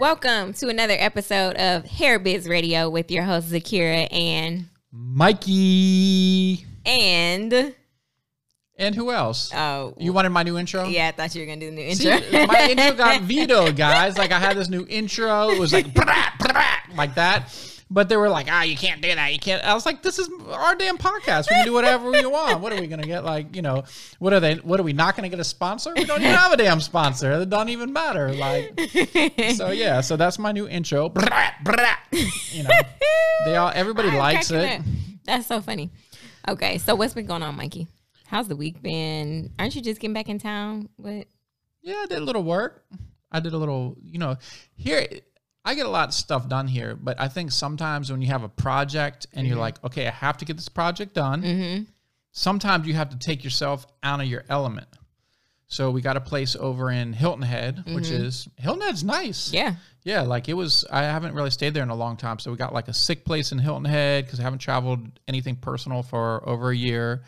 Welcome to another episode of Hair Biz Radio with your host Zakira and Mikey. and And who else? oh you wanted my new intro? yeah, I thought you were gonna do the new See, intro. my intro got vetoed, guys. Like I had this new intro. It was like like that. But they were like, ah, you can't do that. You can't. I was like, this is our damn podcast. We can do whatever we want. What are we gonna get? Like, you know, what are they? What are we not gonna get a sponsor? We don't even have a damn sponsor. It doesn't even matter. Like, so yeah. So that's my new intro. You know, they all everybody I'm likes it. up. That's so funny. Okay, so what's been going on, Mikey? How's the week been? Aren't you just getting back in town? What? Yeah, I did a little work. I did a little, you know, here I get a lot of stuff done here, but I think sometimes when you have a project and you're like, okay, I have to get this project done, Mm-hmm. sometimes you have to take yourself out of your element. So we got a place over in Hilton Head, which is Hilton Head's nice. Mm-hmm. Yeah. Yeah, like it was. I haven't really stayed there in a long time, so we got like a sick place in Hilton Head because I haven't traveled anything personal for over a year,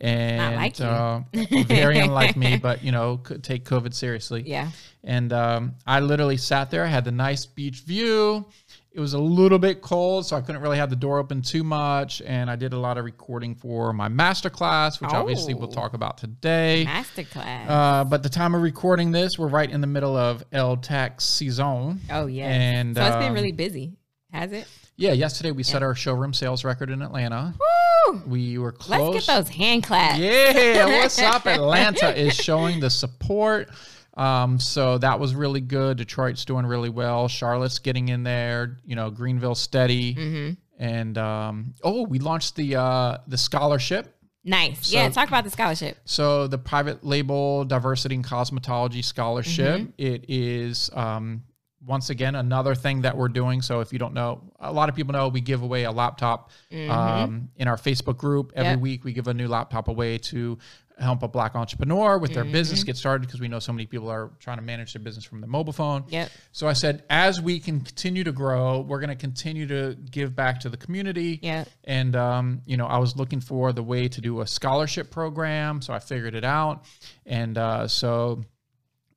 and like uh, very unlike me, but you know, could take COVID seriously. Yeah. And um, I literally sat there. I had the nice beach view. It was a little bit cold, so I couldn't really have the door open too much. And I did a lot of recording for my master class, which obviously we'll Oh. talk about today. Masterclass. Uh, but the time of recording this, we're right in the middle of El Tax season. oh yeah. and, so it's been um, really busy, has it? Yeah, yesterday we set our showroom sales record in Atlanta. Woo! We were close. Let's get those hand claps. Yeah, what's up? Atlanta is showing the support. Um, so that was really good. Detroit's doing really well. Charlotte's getting in there. You know, Greenville steady. Mm-hmm. And um, oh, we launched the uh, the scholarship. Nice. yeah. Talk about the scholarship. So the private label diversity and cosmetology scholarship. Mm-hmm. It is um, once again another thing that we're doing. So if you don't know, a lot of people know we give away a laptop um, in our Facebook group every Mm-hmm. Yep. week. We give a new laptop away to help a black entrepreneur with their Mm-hmm. business get started because we know so many people are trying to manage their business from the mobile phone. Yep. So I said, as we can continue to grow, we're going to continue to give back to the community. Yep. And, um, you know, I was looking for the way to do a scholarship program. So I figured it out. And uh, so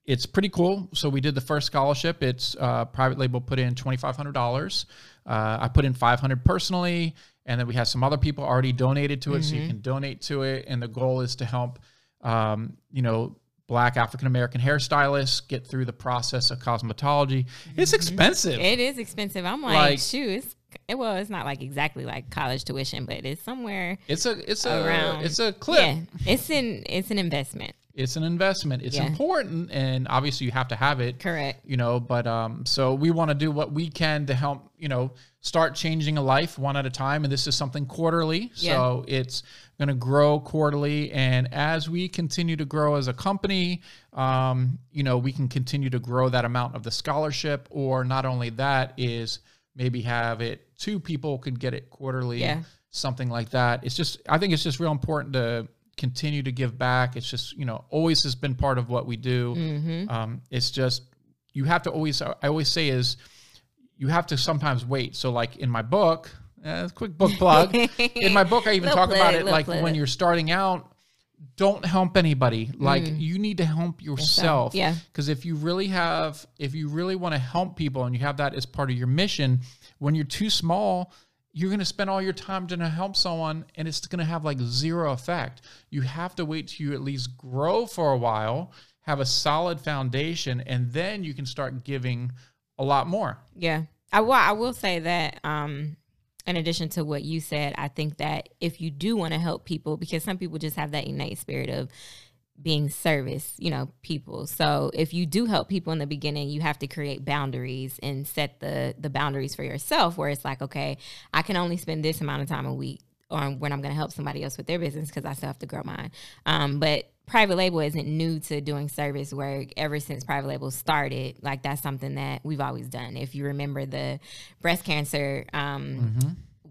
it's pretty cool. So we did the first scholarship. It's uh, private label put in $2,500. Uh, I put in 500 personally. And then we have some other people already donated to it. So you can donate to it. And the goal is to help, um, you know, black African American hairstylists get through the process of cosmetology. It's expensive. It is expensive. I'm like, Like- shoot, it's it, well, it's not like exactly like college tuition, but it's somewhere It's a it's a around. it's a clip. Yeah, it's an it's an investment. It's an investment. It's Yeah. important, and obviously you have to have it. Correct. You know, but um, so we want to do what we can to help. You know, start changing a life one at a time, and this is something quarterly. So it's going to grow quarterly, and as we continue to grow as a company, um, you know, we can continue to grow that amount of the scholarship, or not only that is maybe have it two people could get it quarterly Yeah. something like that. It's just I think it's just real important to continue to give back. It's just you know always has been part of what we do. Mm-hmm. Um, it's just you have to always. I always say is you have to sometimes wait. So like in my book, uh, quick book plug. in my book, I even talk about it like plug. when you're starting out. Don't help anybody. Like you need to help yourself. Mm. Yeah. Because if you really have, if you really want to help people and you have that as part of your mission, when you're too small, you're going to spend all your time trying to help someone and it's going to have like zero effect. You have to wait till you at least grow for a while, have a solid foundation, and then you can start giving a lot more. Yeah. I will I will say that um in addition to what you said, I think that if you do want to help people because some people just have that innate spirit of being service, you know, people. So if you do help people in the beginning, you have to create boundaries and set the the boundaries for yourself where it's like, okay, I can only spend this amount of time a week on when I'm going to help somebody else with their business because I still have to grow mine. Um, but private label isn't new to doing service work ever since private label started like that's something that we've always done if you remember the breast cancer um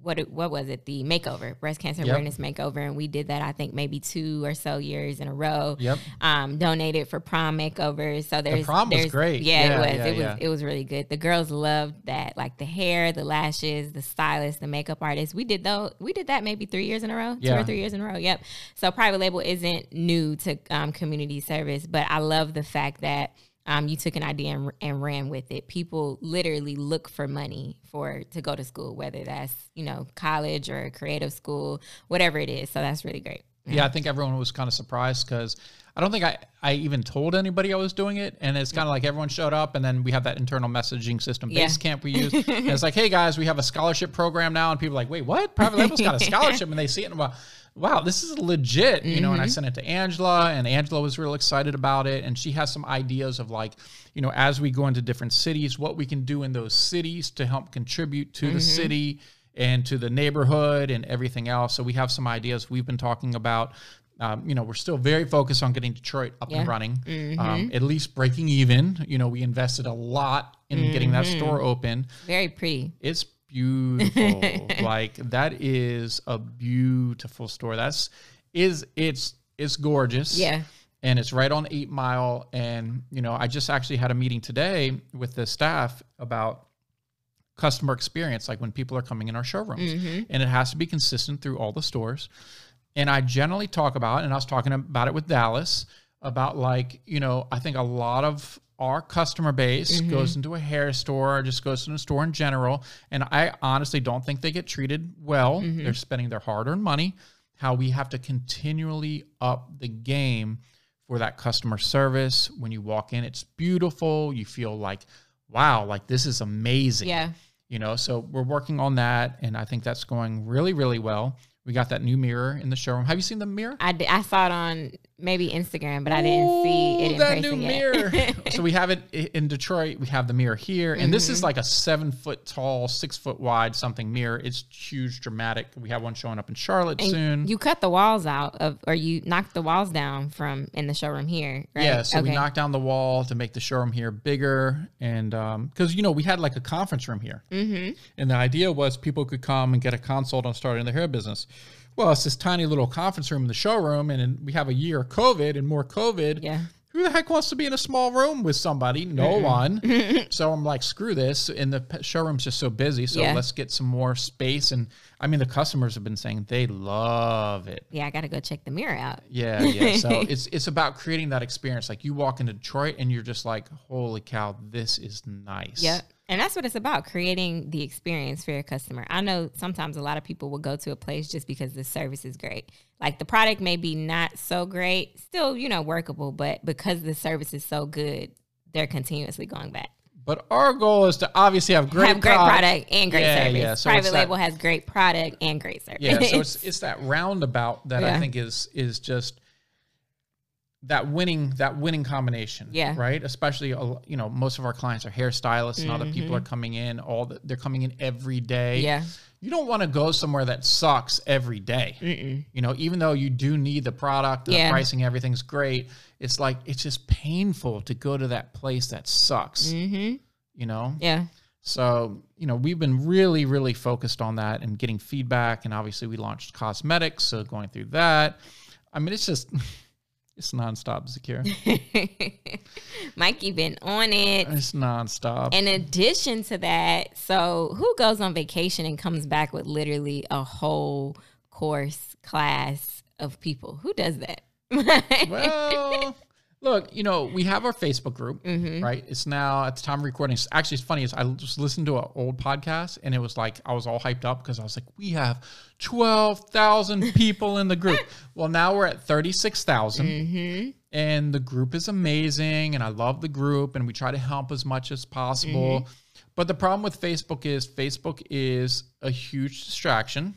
what it, what was it? The makeover breast cancer Yep. awareness makeover. And we did that i think maybe two or so years in a row. Yep. um donated for prom makeovers so there's prom was there's- great. yeah, Yeah, it was. yeah, it was yeah. it was really good. The girls loved that like the hair the lashes the stylist the makeup artist. We did though we did that maybe three years in a row two or three years in a row. Yep. So private label isn't new to um, community service but i love the fact that um, you took an idea and, and ran with it. People literally look for money for to go to school, whether that's you know college or creative school, whatever it is. So that's really great. Yeah, I think everyone was kind of surprised because I don't think I, I even told anybody I was doing it. And it's kind of like everyone showed up and then we have that internal messaging system, Yeah. Basecamp we use. and it's like, hey guys, we have a scholarship program now. And people are like, wait, what? Private Label's got a scholarship. And they see it and wow, wow, this is legit. You know, and I sent it to Angela and Angela was real excited about it. And she has some ideas of like, you know, as we go into different cities, what we can do in those cities to help contribute to the city and to the neighborhood and everything else. So we have some ideas we've been talking about. Um, you know, we're still very focused on getting Detroit up Yeah. and running, um, at least breaking even. You know, we invested a lot in getting that store open. Very pretty. It's beautiful. like that is a beautiful store. That's is it's it's gorgeous. Yeah. And it's right on Eight Mile. And you know, I just actually had a meeting today with the staff about customer experience, like when people are coming in our showrooms, mm-hmm. and it has to be consistent through all the stores. And I generally talk about, and I was talking about it with Dallas about like, you know, I think a lot of our customer base mm-hmm. goes into a hair store, or just goes to a store in general. And I honestly don't think they get treated well. Mm-hmm. They're spending their hard earned money. How we have to continually up the game for that customer service. When you walk in, it's beautiful. You feel like, wow, like this is amazing Yeah. you know so we're working on that and i think that's going really really well we got that new mirror in the showroom. Have you seen the mirror? I saw it on maybe Instagram, but I didn't see it in that new mirror. So we have it in detroit. We have the mirror here and this Mm-hmm. is like a seven foot tall six foot wide something mirror. It's huge dramatic. We have one showing up in charlotte soon. You cut the walls out of, or you knocked the walls down from in the showroom here, right? Yeah, so we knocked down the wall to make the showroom here bigger, and because you know we had like a conference room here, mm-hmm. and the idea was people could come and get a consult on starting their hair business. Well, it's this tiny little conference room in the showroom, and we have a year of COVID and more COVID. Yeah. Who the heck wants to be in a small room with somebody? No one. so I'm like, screw this. And the showroom's just so busy. So Yeah. let's get some more space. And I mean, the customers have been saying they love it. Yeah, I got to go check the mirror out. Yeah, yeah. So it's it's about creating that experience. Like you walk into Detroit and you're just like, holy cow, this is nice. Yep. And that's what it's about creating the experience for your customer. I know sometimes a lot of people will go to a place just because the service is great. Like the product may be not so great, still, you know, workable, but because the service is so good, they're continuously going back. But our goal is to obviously have great have great product. product, and great Yeah, service. yeah. So Private that- label has great product and great service. Yeah. So it's it's that roundabout that I think is is just that winning that winning combination. Yeah. Right. Especially uh, you know most of our clients are hairstylists and other people are Mm-hmm. coming in all the, they're coming in every day. yeah. You don't want to go somewhere that sucks every day. Mm-mm. You know, even though you do need the product, Yeah. the pricing, everything's great. It's like it's just painful to go to that place that sucks. Mm-hmm. You know, Yeah. so you know we've been really, really focused on that and getting feedback. And obviously, we launched cosmetics, so going through that. I mean, it's just it's nonstop, Zakira. Mikey been on it. It's nonstop. In addition to that, so who goes on vacation and comes back with literally a whole course class of people? Who does that? well, look, you know, we have our Facebook group, Mm-hmm. right? It's now at the time of recording. It's actually it's funny is I just listened to an old podcast and it was like I was all hyped up because I was like, we have twelve thousand people in the group. well, now we're at thirty six Mm-hmm. and the group is amazing, and I love the group, and we try to help as much as possible. Mm-hmm. But the problem with Facebook is Facebook is a huge distraction.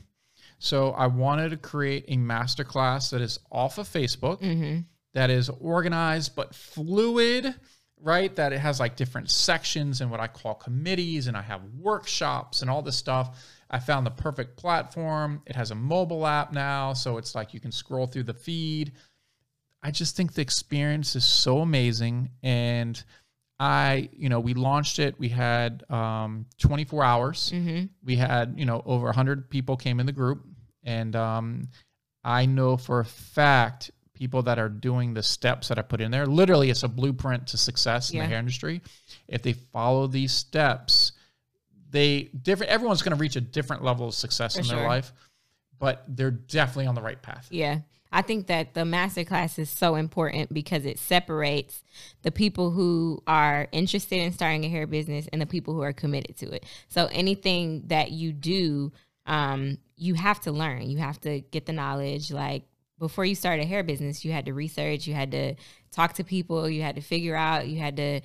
So I wanted to create a masterclass that is off of Facebook, Mm-hmm. That is organized but fluid, right? That it has like different sections and what I call committees, and I have workshops and all this stuff. I found the perfect platform. It has a mobile app now, so it's like you can scroll through the feed. I just think the experience is so amazing. And I, you know, we launched it. We had um, 24 hours. Mm-hmm. We had, you know, over 100 people came in the group. And um, I know for a fact people that are doing the steps that I put in there, literally, it's a blueprint to success in Yeah. the hair industry. If they follow these steps, they different, everyone's going to reach a different level of success For in their life, but they're definitely on the right path. Yeah. I think that the masterclass is so important because it separates the people who are interested in starting a hair business and the people who are committed to it. So anything that you do, um, you have to learn. You have to get the knowledge. Like before you start a hair business, you had to research, you had to talk to people, you had to figure out, you had to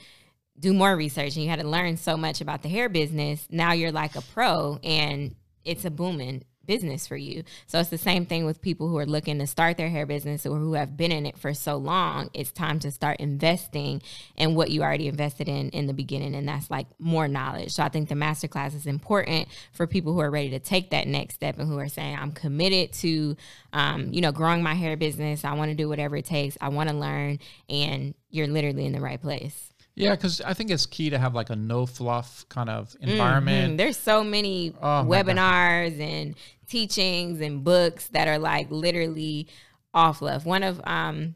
do more research and you had to learn so much about the hair business. Now you're like a pro and it's a booming business for you. So it's the same thing with people who are looking to start their hair business or who have been in it for so long. It's time to start investing in what you already invested in in the beginning, and that's like more knowledge. So I think the masterclass is important for people who are ready to take that next step and who are saying, "I'm committed to, um, you know, growing my hair business. I want to do whatever it takes. I want to learn," and you're literally in the right place. Yeah, because I think it's key to have like a no fluff kind of environment. Mhm. There's so many Oh, webinars and teachings and books that are like literally off love. One of um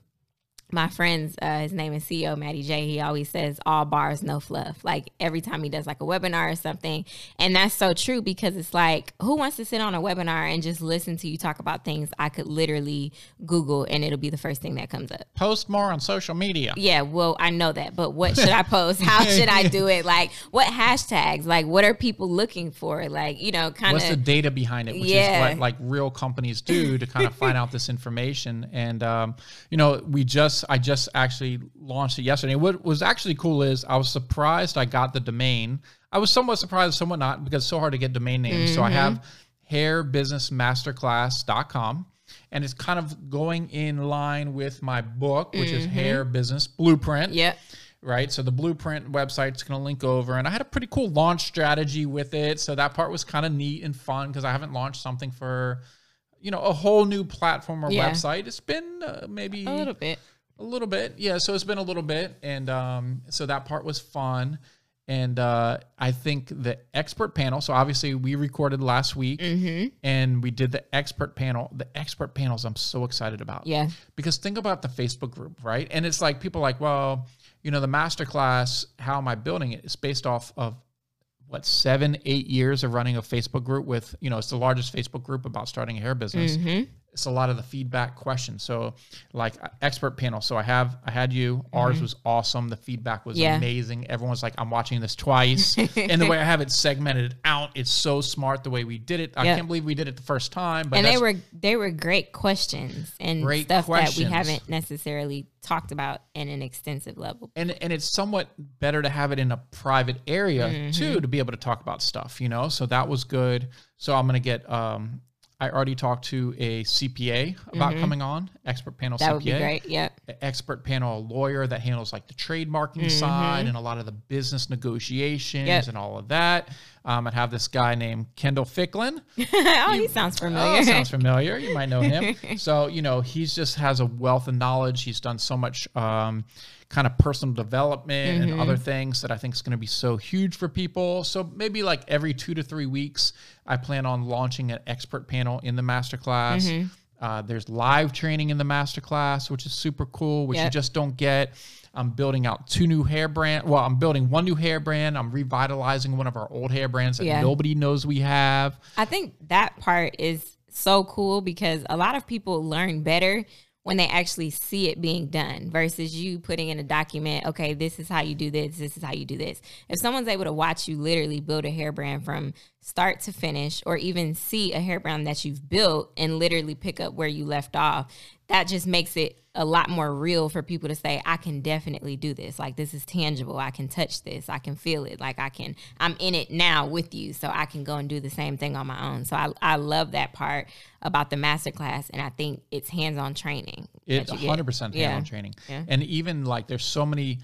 my friends, uh, his name is CEO Maddie J. He always says all bars, no fluff. Like every time he does like a webinar or something, and that's so true because it's like who wants to sit on a webinar and just listen to you talk about things I could literally Google and it'll be the first thing that comes up. Post more on social media. Yeah, well, I know that, but what should I post? How should I do it? Like, what hashtags? Like, what are people looking for? Like, you know, kind of What's the data behind it, which Yeah. is what like real companies do to kind of find out this information. And um, you know, we just I just actually launched it yesterday. What was actually cool is I was surprised I got the domain. I was somewhat surprised, somewhat not, because it's so hard to get domain names. So I have hairbusinessmasterclass.com. And it's kind of going in line with my book, which is Hair Business Blueprint Yeah. right? So the blueprint website's going to link over, and I had a pretty cool launch strategy with it. So that part was kind of neat and fun because I haven't launched something for, you know, a whole new platform or Yeah. website. It's been uh, maybe A little bit. A little bit, yeah. So it's been a little bit, and um, so that part was fun. And uh, I think the expert panel. So obviously we recorded last week, Mm-hmm. and we did the expert panel. The expert panels, I'm so excited about Yeah. because think about the Facebook group, right? And it's like people like, well, you know, the masterclass, how am I building it? It's based off of what seven, eight years of running a Facebook group with, you know, it's the largest Facebook group about starting a hair business. Mm-hmm. It's a lot of the feedback questions. So, like uh, expert panel. So I have, I had you. Ours was awesome. The feedback was Mm-hmm. Yeah. amazing. Everyone's like, I'm watching this twice. and the way I have it segmented out, it's so smart the way we did it. I Yep. can't believe we did it the first time. But And they were they were great questions and Great stuff that we haven't necessarily talked about in an extensive level. and and it's somewhat better to have it in a private area Mm-hmm. too to be able to talk about stuff you know so that was good so i'm going to get um i already talked to a cpa about coming on expert panel Mm-hmm. That cpa would be great. Yep. a expert panel lawyer that handles like the trademarking Mm-hmm. side and a lot of the business negotiations Yep. and all of that um, i'd have this guy named kendall ficklin oh, he sounds familiar. Oh, sounds familiar. You might know him. so, you know, he's just has a wealth of knowledge. He's done so much um, kind of personal development and other things that I think is going to be so huge for people. So maybe like every two to three weeks, I plan on launching an expert panel in the masterclass. Uh, there's live training in the masterclass, which is super cool, which you just don't get. I'm building out two new hair brand. Well, I'm building one new hair brand. I'm revitalizing one of our old hair brands that Yeah. nobody knows we have. I think that part is so cool because a lot of people learn better when they actually see it being done versus you putting in a document, okay, this is how you do this, this is how you do this. If someone's able to watch you literally build a hair brand from start to finish or even see a hair brand that you've built and literally pick up where you left off, that just makes it a lot more real for people to say, I can definitely do this. Like this is tangible. I can touch this. I can feel it. Like I can, I'm in it now with you. So I can go and do the same thing on my own. So I, I love that part about the masterclass. And I think it's hands-on training. It that you get. 100 percent Yeah. hands-on training, Yeah. and even like there's so many,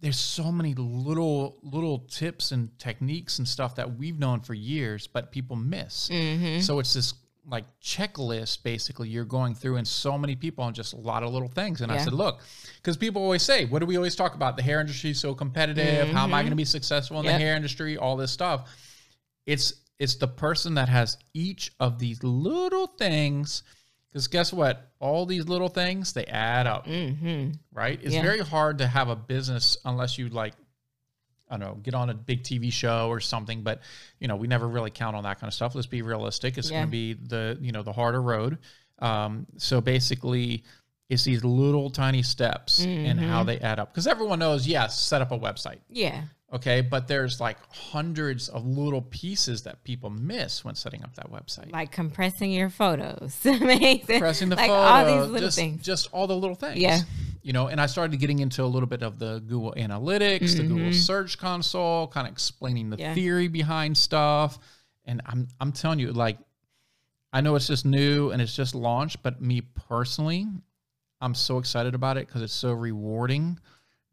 there's so many little little tips and techniques and stuff that we've known for years, but people miss. Mm-hmm. So it's this like checklist basically you're going through, and so many people and just a lot of little things. And I said, look, because people always say, what do we always talk about? The hair industry is so competitive. How am I going to be successful in Mm-hmm. Yep. the hair industry? All this stuff. It's it's the person that has each of these little things. Because guess what? All these little things they add up, Mm-hmm. right? It's Yeah. very hard to have a business unless you like, I don't know, get on a big TV show or something. But you know, we never really count on that kind of stuff. Let's be realistic. It's Yeah. going to be the you know the harder road. Um, so basically, it's these little tiny steps and how Mm-hmm. they add up. Because everyone knows, yes, set up a website. Yeah. Okay, but there's like hundreds of little pieces that people miss when setting up that website. Like compressing your photos. Amazing. Pressing the like photo, all these little just, things. just all the little things. Yeah. You know, and I started getting into a little bit of the Google Analytics, the Google Search Console, kind of explaining the Mm-hmm. Yeah. theory behind stuff. And I'm I'm telling you, like, I know it's just new and it's just launched, but me personally, I'm so excited about it because it's so rewarding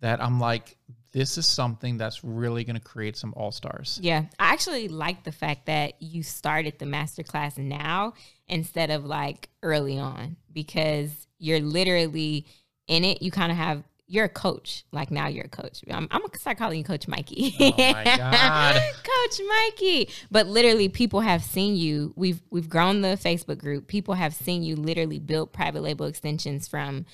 that I'm like, this is something that's really going to create some all stars. Yeah, I actually like the fact that you started the masterclass now instead of like early on because you're literally in it. You kind of have you're a coach. Like now you're a coach. I'm, I'm gonna start calling you Coach Mikey. Oh my God. Coach Mikey. But literally, people have seen you. We've we've grown the Facebook group. People have seen you literally build private label extensions from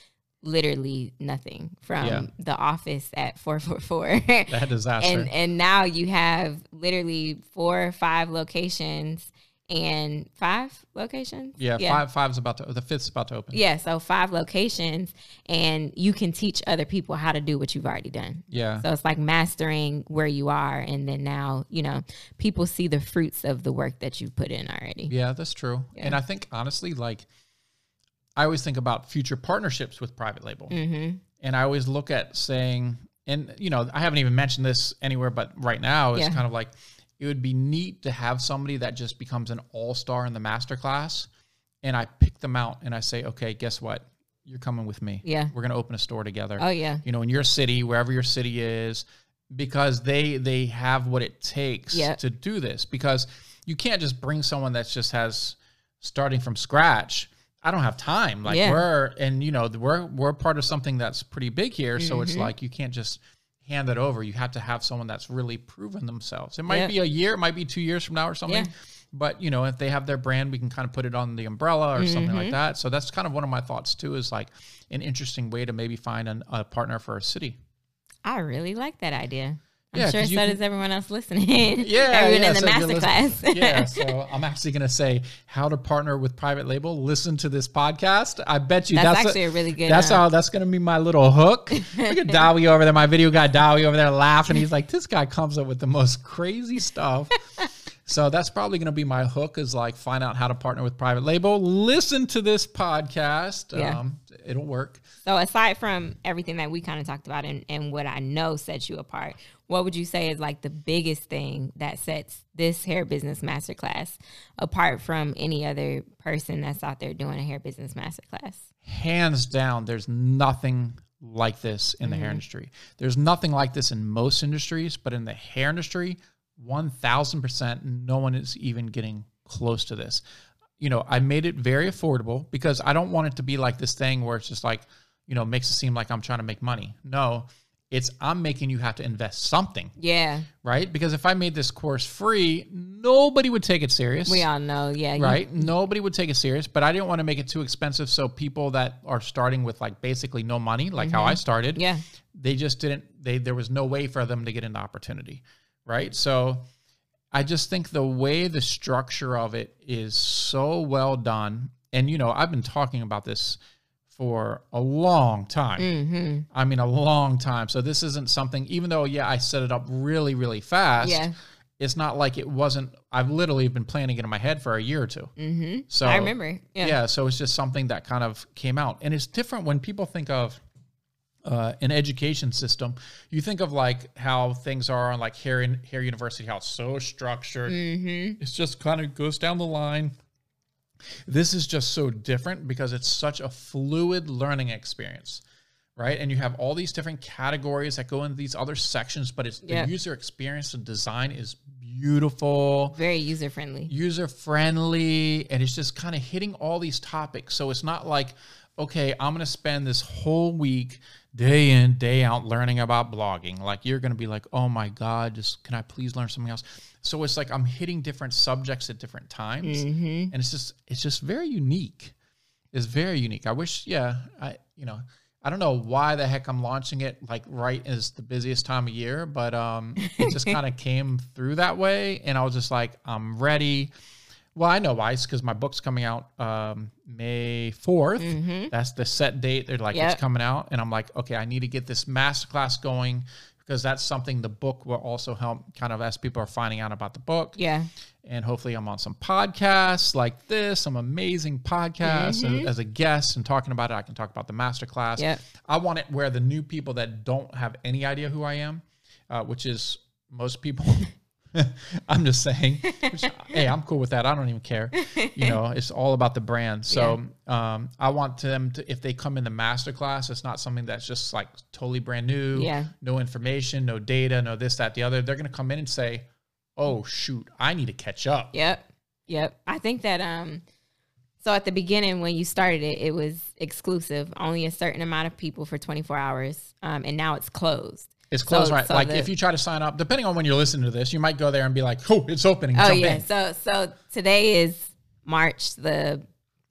literally nothing from Yeah. the office at 444 That disaster. and and now you have literally four or five locations and five locations yeah, five five's about to the fifth's about to open. yeah so five locations and you can teach other people how to do what you've already done Yeah. so it's like mastering where you are and then now you know people see the fruits of the work that you've put in already Yeah, that's true. And I think honestly, like I always think about future partnerships with private label. mm-hmm. And I always look at saying, and you know, I haven't even mentioned this anywhere, but right now it's Yeah. kind of like it would be neat to have somebody that just becomes an all-star in the master class And I pick them out and I say, okay, guess what? You're coming with me. Yeah. We're gonna open a store together. oh yeah You know, in your city, wherever your city is, because they they have what it takes Yeah. to do this. Because you can't just bring someone that just has starting from scratch. I don't have time. Like Yeah. we're and you know we're we're part of something that's pretty big here. So Mm-hmm. it's like you can't just hand it over. You have to have someone that's really proven themselves. It might Yeah. be a year, it might be two years from now or something. Yeah. But you know, if they have their brand, we can kind of put it on the umbrella or something Mm-hmm. like that. So that's kind of one of my thoughts too. Is like an interesting way to maybe find an, a partner for a city. i really like that idea i'm Yeah, sure so can- does everyone else listening Yeah, everyone yeah, in the so masterclass yeah, so I'm actually going to say how to partner with private label. Listen to this podcast. I bet you that's, that's, actually a, a really good that's uh, how that's going to be my little hook. Look at Dowie over there, my video guy Dowie over there laughing. He's like, this guy comes up with the most crazy stuff. So that's probably going to be my hook is like find out how to partner with private label. Listen to this podcast. Yeah. Um, it'll work. So aside from everything that we kind of talked about and, and what I know sets you apart, what would you say is like the biggest thing that sets this hair business masterclass apart from any other person that's out there doing a hair business masterclass? hands down, there's nothing like this in the hair industry. There's nothing like this in most industries, but in the hair industry, 1000%, no one is even getting close to this. You know, I made it very affordable because I don't want it to be like this thing where it's just like, you know, makes it seem like I'm trying to make money. No, it's I'm making you have to invest something, Yeah, right? Because if I made this course free, nobody would take it serious we all know. Yeah, you- right? Nobody would take it serious, but I didn't want to make it too expensive. So people that are starting with like basically no money, like how I started, Mm-hmm. yeah, they just didn't. They there was no way for them to get an opportunity, right? So I just think the way the structure of it is so well done, and you know I've been talking about this for a long time. mm-hmm. I mean, a long time. So this isn't something, even though, yeah, I set it up really, really fast. yeah. It's not like it wasn't, I've literally been planning it in my head for a year or two. Mm-hmm. So I remember. Yeah. Yeah. So it's just something that kind of came out. And it's different when people think of uh, an education system. You think of like how things are on like hair, in, hair university, how it's so structured. Mm-hmm. It's just kind of goes down the line. This is just so different because it's such a fluid learning experience, right? And you have all these different categories that go into these other sections, but it's Yeah. the user experience and design is beautiful, Very user friendly. user friendly, and it's just kind of hitting all these topics. So it's not like, okay, I'm going to spend this whole week day in day out learning about blogging. Like you're going to be like oh my god just can i please learn something else? So it's like i'm hitting different subjects at different times. Mm-hmm. and it's just it's just very unique. It's very unique. I wish yeah i you know i don't know why the heck i'm launching it like right as the busiest time of year but um it just kind of came through that way and i was just like i'm ready Well, I know why. It's because my book's coming out um, May 4th. That's the set date. They're like, Mm-hmm. Yep. it's coming out. And I'm like, okay, I need to get this masterclass going because that's something the book will also help kind of as people are finding out about the book. Yeah. And hopefully I'm on some podcasts like this, some amazing podcasts Mm-hmm. as a guest and talking about it. I can talk about the masterclass. Yep. I want it where the new people that don't have any idea who I am, uh, which is most people. I'm just saying, which, hey, I'm cool with that. I don't even care. You know, it's all about the brand. So um, I want them to, if they come in the masterclass, it's not something that's just like totally brand new, Yeah. no information, no data, no this, that, the other. They're going to come in and say, oh, shoot, I need to catch up. Yep. Yep. I think that um so at the beginning when you started it, it was exclusive, only a certain amount of people for 24 hours. Um and now it's closed. It's closed, So- right? so like the- if you try to sign up, depending on when you're listening to this, you might go there and be like, oh, it's opening. Oh jump yeah. in. So so today is March the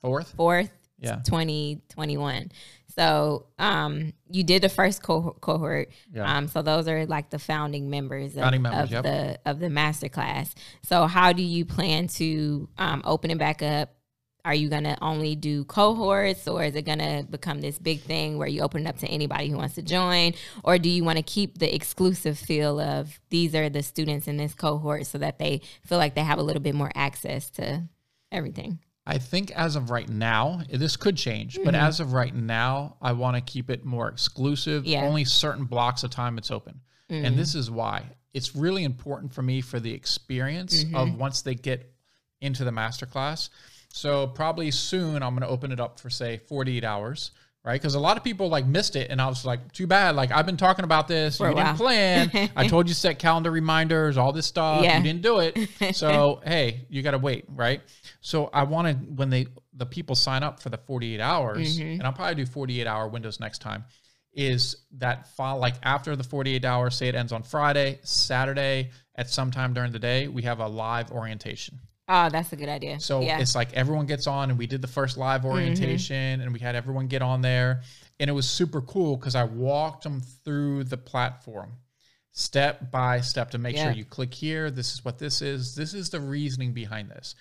Fourth. 4th, Yeah. 2021. So um you did the first co- cohort. Yeah. Um so those are like the founding members of, Founding members, of yep. the of the master class. So how do you plan to um open it back up? Are you gonna only do cohorts or is it gonna become this big thing where you open it up to anybody who wants to join? Or do you want to keep the exclusive feel of these are the students in this cohort so that they feel like they have a little bit more access to everything? I think as of right now, this could change, but mm-hmm. as of right now, I want to keep it more exclusive. Yeah. Only certain blocks of time it's open. And mm-hmm. this is why it's really important for me for the experience of mm-hmm. once they get into the masterclass. So probably soon I'm going to open it up for say 48 hours, right? Because a lot of people like missed it, and I was like, too bad. Like I've been talking about this, For you didn't plan. I told you set calendar reminders, all this stuff. Yeah. You didn't do it. So hey, you got to wait, right? So I wanted when they the people sign up for the 48 hours, Mm-hmm. and I'll probably do 48 hour windows next time. Is that file like after the 48 hours? Say it ends on Friday, Saturday at some time during the day, we have a live orientation. Oh, that's a good idea. So yeah. Mm-hmm. it's like everyone gets on, and we did the first live orientation, and we had everyone get on there, and it was super cool because I walked them through the platform step by step to make Yeah. sure you click here. This is what this is. This is the reasoning behind this.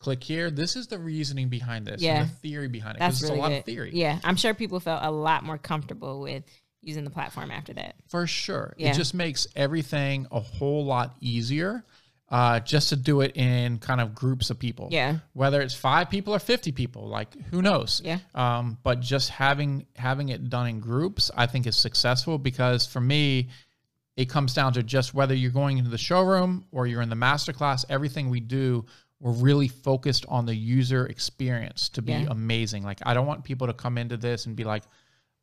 Click here. This is the reasoning behind this. Yeah. And the theory behind it. That's really it's a lot good. of theory. Yeah, I'm sure people felt a lot more comfortable with using the platform after that. For sure. Yeah. It just makes everything a whole lot easier uh, just to do it in kind of groups of people. Yeah. Whether it's five people or 50 people, like who knows? Yeah. Um, but just having having it done in groups, I think is successful because for me, it comes down to just whether you're going into the showroom or you're in the masterclass, everything we do, we're really focused on the user experience to be Yeah. amazing. Like I don't want people to come into this and be like,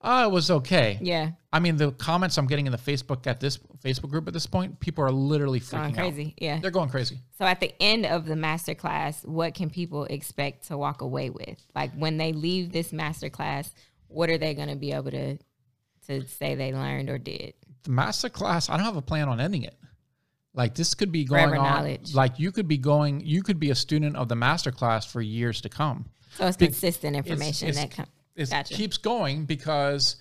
oh, it was okay. Yeah, I mean, the comments I'm getting in the Facebook at this Facebook group at this point, people are literally freaking going out. crazy. Yeah. They're going crazy. So at the end of the master class, what can people expect to walk away with? Like when they leave this master class, what are they going to be able to to say they learned or did? The master class, I don't have a plan on ending it. Like this could be going Forever on. knowledge. Like you could be going, you could be a student of the master class for years to come. So it's consistent information it's- that comes. It Gotcha. keeps going because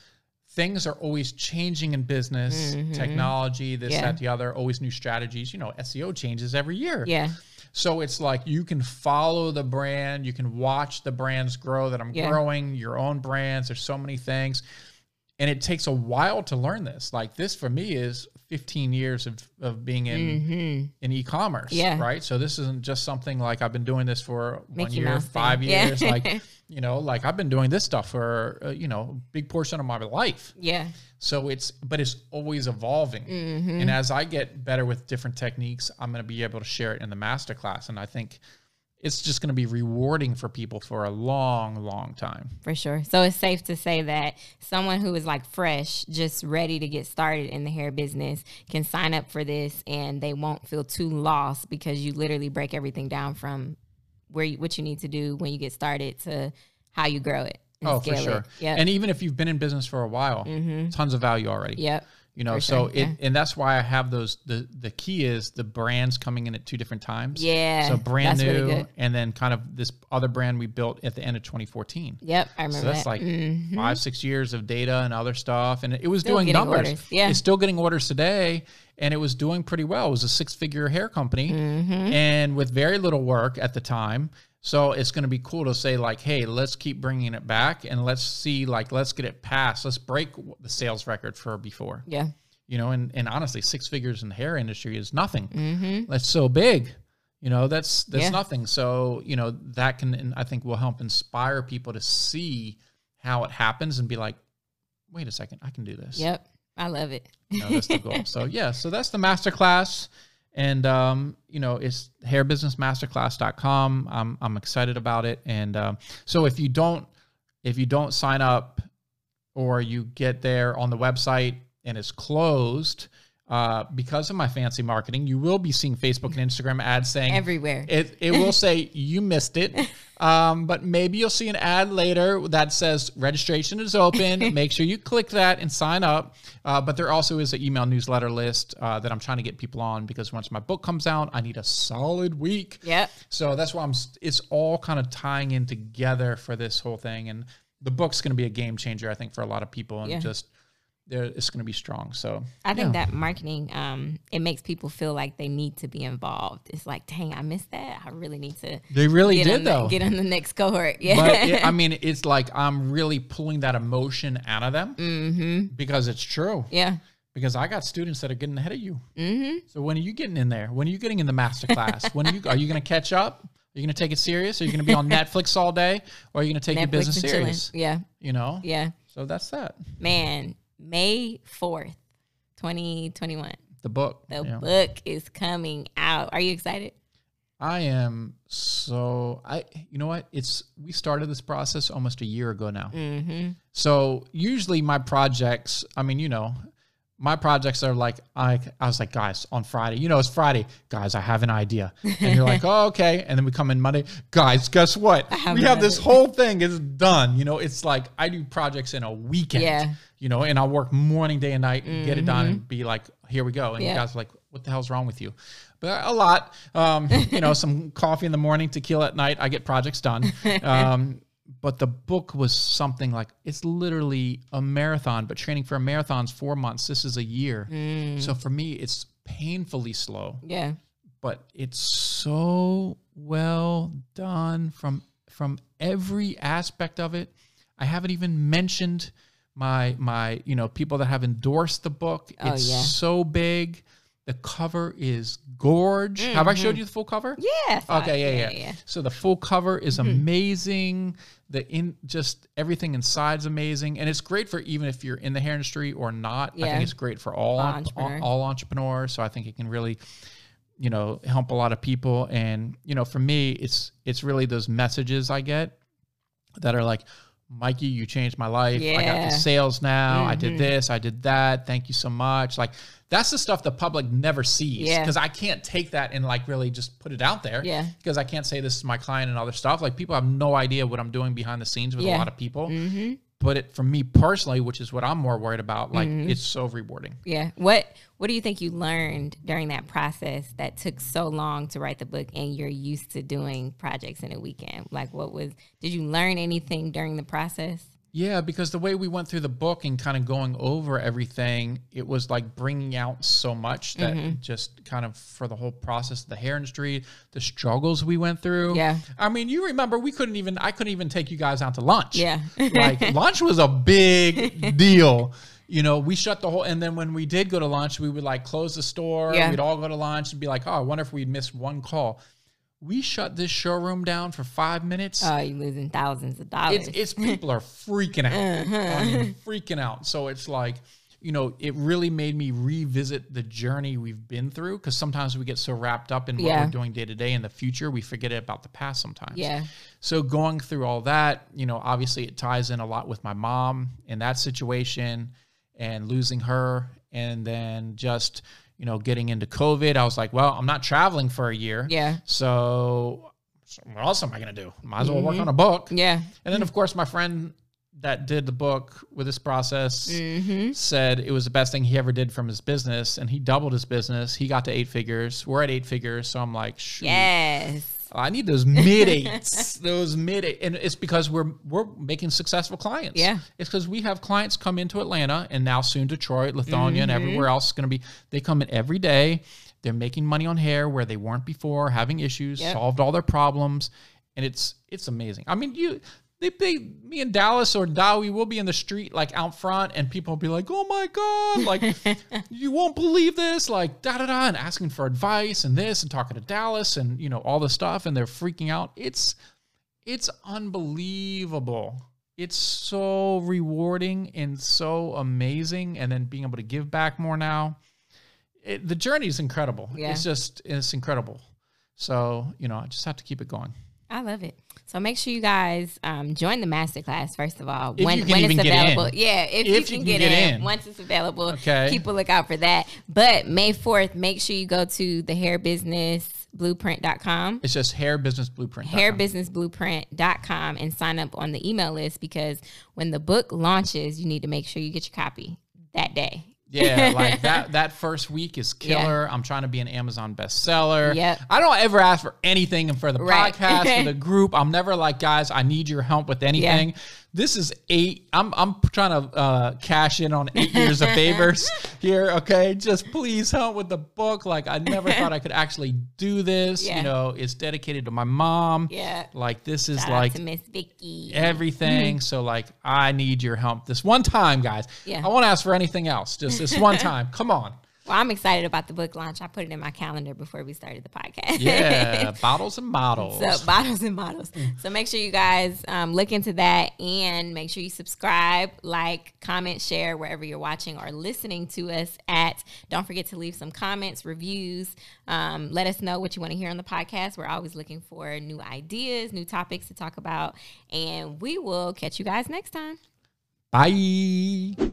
things are always changing in business, technology, this, Mm-hmm. Yeah. that, the other, always new strategies. You know, SEO changes every year. Yeah, So it's like you can follow the brand, you can watch the brands grow that I'm Yeah. growing, your own brands. There's so many things. And it takes a while to learn this. Like this for me is 15 years of, of being in in e-commerce. Mm-hmm. Yeah. Right. So this isn't just something like I've been doing this for one year, Mouse thing. five Yeah. years. like, you know, like I've been doing this stuff for, uh, you know, a big portion of my life. yeah, So it's, but it's always evolving. Mm-hmm. And as I get better with different techniques, I'm going to be able to share it in the masterclass. And I think it's just going to be rewarding for people for a long, long time. for sure. So it's safe to say that someone who is like fresh, just ready to get started in the hair business, can sign up for this and they won't feel too lost because you literally break everything down from where you, what you need to do when you get started to how you grow it. and Oh, for sure. Yep. And even if you've been in business for a while, mm-hmm. tons of value already. yep. You know, For so it yeah. and that's why I have those. The the key is the brands coming in at two different times. Yeah, So brand new, really and then kind of this other brand we built at the end of 2014. Yep, I remember So that's that. like Mhm. five, six years of data and other stuff, and it was Still doing numbers. orders, yeah. It's still getting orders today, and it was doing pretty well. It was a six-figure hair company, Mm-hmm. and with very little work at the time. So it's going to be cool to say like, hey, let's keep bringing it back, and let's see like, let's get it past. Let's break the sales record for before. Yeah. You know, and and honestly, six figures in the hair industry is nothing. Mm-hmm. That's so big. You know, that's that's Yeah. nothing. So, you know, that can and I think will help inspire people to see how it happens and be like, wait a second, I can do this. Yep. I love it. You know, that's the goal. So yeah, so that's the masterclass. And um, you know, it's hairbusinessmasterclass.com. I'm I'm excited about it. And um, so if you don't if you don't sign up or you get there on the website and it's closed, uh, because of my fancy marketing, you will be seeing Facebook and Instagram ads saying Everywhere. it, it will say you missed it. Um, but maybe you'll see an ad later that says registration is open. Make sure you click that and sign up. Uh, but there also is an email newsletter list uh, that I'm trying to get people on because once my book comes out, I need a solid week. Yeah. So that's why I'm. It's all kind of tying in together for this whole thing, and the book's going to be a game changer, I think, for a lot of people, and Yeah. just there, it's going to be strong. So I think yeah. that marketing, um, it makes people feel like they need to be involved. It's like, dang, I missed that. I really need to they really did on the, though. get on the next cohort. Yeah. but it, I mean, it's like I'm really pulling that emotion out of them mm-hmm. because it's true. Yeah. Because I got students that are getting ahead of you. Mm-hmm. So when are you getting in there? When are you getting in the master class? when are you are you going to catch up? Are you going to take it serious? Are you going to be on Netflix all day, or are you going to take your business and chilling. serious? Yeah. You know. Yeah. So that's that. Man, May 4th, 2021. The book. The yeah. book is coming out. Are you excited? I am so I. You know what? It's we started this process almost a year ago now. Mm-hmm. So usually my projects, I mean, you know, my projects are like I I was like, guys, on Friday, you know, it's Friday, guys, I have an idea. And you're like, oh, okay. And then we come in Monday, guys, guess what? have We have this idea. whole thing is done. You know, it's like I do projects in a weekend. Yeah. You know, and I'll work morning, day, and night, and get it done and be like, here we go. And you guys are like, what the hell's wrong with you? But a lot. Um, you know, some coffee in the morning, tequila at night, I get projects done. Um, but the book was something like it's literally a marathon, but training for a marathon's four months. This is a year. Mm. So for me, it's painfully slow, Yeah. but it's so well done from from every aspect of it. I haven't even mentioned my my you know people that have endorsed the book. Oh, it's yeah. so big. The cover is gorge. Have I showed you the full cover? Yeah. I thought- Okay, yeah, yeah, So the full cover is Mm-hmm. amazing. The in just everything inside's amazing, and it's great for even if you're in the hair industry or not. Yeah. I think it's great for all All all, entrepreneurs. all entrepreneurs. So I think it can really, you know, help a lot of people. And you know, for me, it's it's really those messages I get that are like, Mikey, you changed my life. I got the sales now. I Mhm. did this. I did that. Thank you so much. Like that's the stuff the public never sees Yeah. because I can't take that and like really just put it out there. Yeah. Because I can't say this is my client and other stuff. Like people have no idea what I'm doing behind the scenes with a lot of people. Mm-hmm. But it for me personally, which is what I'm more worried about, like Mhm. it's so rewarding. Yeah. What What do you think you learned during that process that took so long to write the book, and you're used to doing projects in a weekend? Like, what was? Did you learn anything during the process? Yeah, because the way we went through the book and kind of going over everything, it was like bringing out so much that Mm-hmm. just kind of for the whole process of the hair industry, the struggles we went through. Yeah. I mean, you remember we couldn't even, I couldn't even take you guys out to lunch. Yeah. like lunch was a big deal. You know, we shut the whole, and then when we did go to lunch, we would like close the store. Yeah. We'd all go to lunch and be like, oh, I wonder if we'd missed one call. We shut this showroom down for five minutes Oh, you're losing thousands of dollars. it's it's people are freaking out. I Uh-huh. mean, freaking out. So it's like, you know, it really made me revisit the journey we've been through because sometimes we get so wrapped up in what Yeah. we're doing day to day in the future, we forget about the past sometimes. yeah. So going through all that, you know, obviously it ties in a lot with my mom in that situation and losing her and then just, you know, getting into COVID. I was like, well, I'm not traveling for a year. Yeah. So, so what else am I going to do? Might as well work on a book. Yeah. And then, of course, my friend that did the book with this process Mm-hmm. said it was the best thing he ever did from his business, and he doubled his business. He got to eight figures. We're at eight figures, so I'm like, shoot, Yes. Oh, I need those mid eights, those mid eight, and it's because we're we're making successful clients. Yeah. it's because we have clients come into Atlanta and now soon Detroit, Lithonia, and mm-hmm. everywhere else is going to be. They come in every day. They're making money on hair where they weren't before, having issues, Yep. solved all their problems, and it's it's amazing. I mean, you. They, they, me and Dallas or Dowie will be in the street like out front, and people will be like, "Oh my god!" Like, you won't believe this, like da da da, and asking for advice and this, and talking to Dallas, and you know all the stuff, and they're freaking out. It's it's unbelievable. It's so rewarding and so amazing, and then being able to give back more now. It, the journey is incredible. Yeah. It's just it's incredible. So you know, I just have to keep it going. I love it. So make sure you guys um, join the masterclass first of all. If when you can when it's get in. available. Yeah, if, you can, get, in, once it's available. Okay. Keep a lookout for that. But May 4th, make sure you go to the hairbusinessblueprint.com. It's just hair business blueprint. hairbusinessblueprint.com and sign up on the email list because when the book launches, you need to make sure you get your copy that day. Yeah, like that that first week is killer. I'm trying to be an Amazon bestseller. Yeah. I don't ever ask for anything and for the Right. podcast, for the group. I'm never like, guys, I need your help with anything. This is eight. I'm I'm trying to uh, cash in on eight years of favors here. Okay, just please help with the book. Like I never thought I could actually do this. Yeah. You know, it's dedicated to my mom. Yeah. Like this is Shout like Miss Vicky. everything. So like I need your help this one time, guys. Yeah. I won't ask for anything else. Just this one time. Come on. Well, I'm excited about the book launch. I put it in my calendar before we started the podcast. Yeah, bottles and models. So bottles and bottles. So make sure you guys um, look into that and make sure you subscribe, like, comment, share wherever you're watching or listening to us at. Don't forget to leave some comments, reviews. Um, let us know what you want to hear on the podcast. We're always looking for new ideas, new topics to talk about, and we will catch you guys next time. Bye.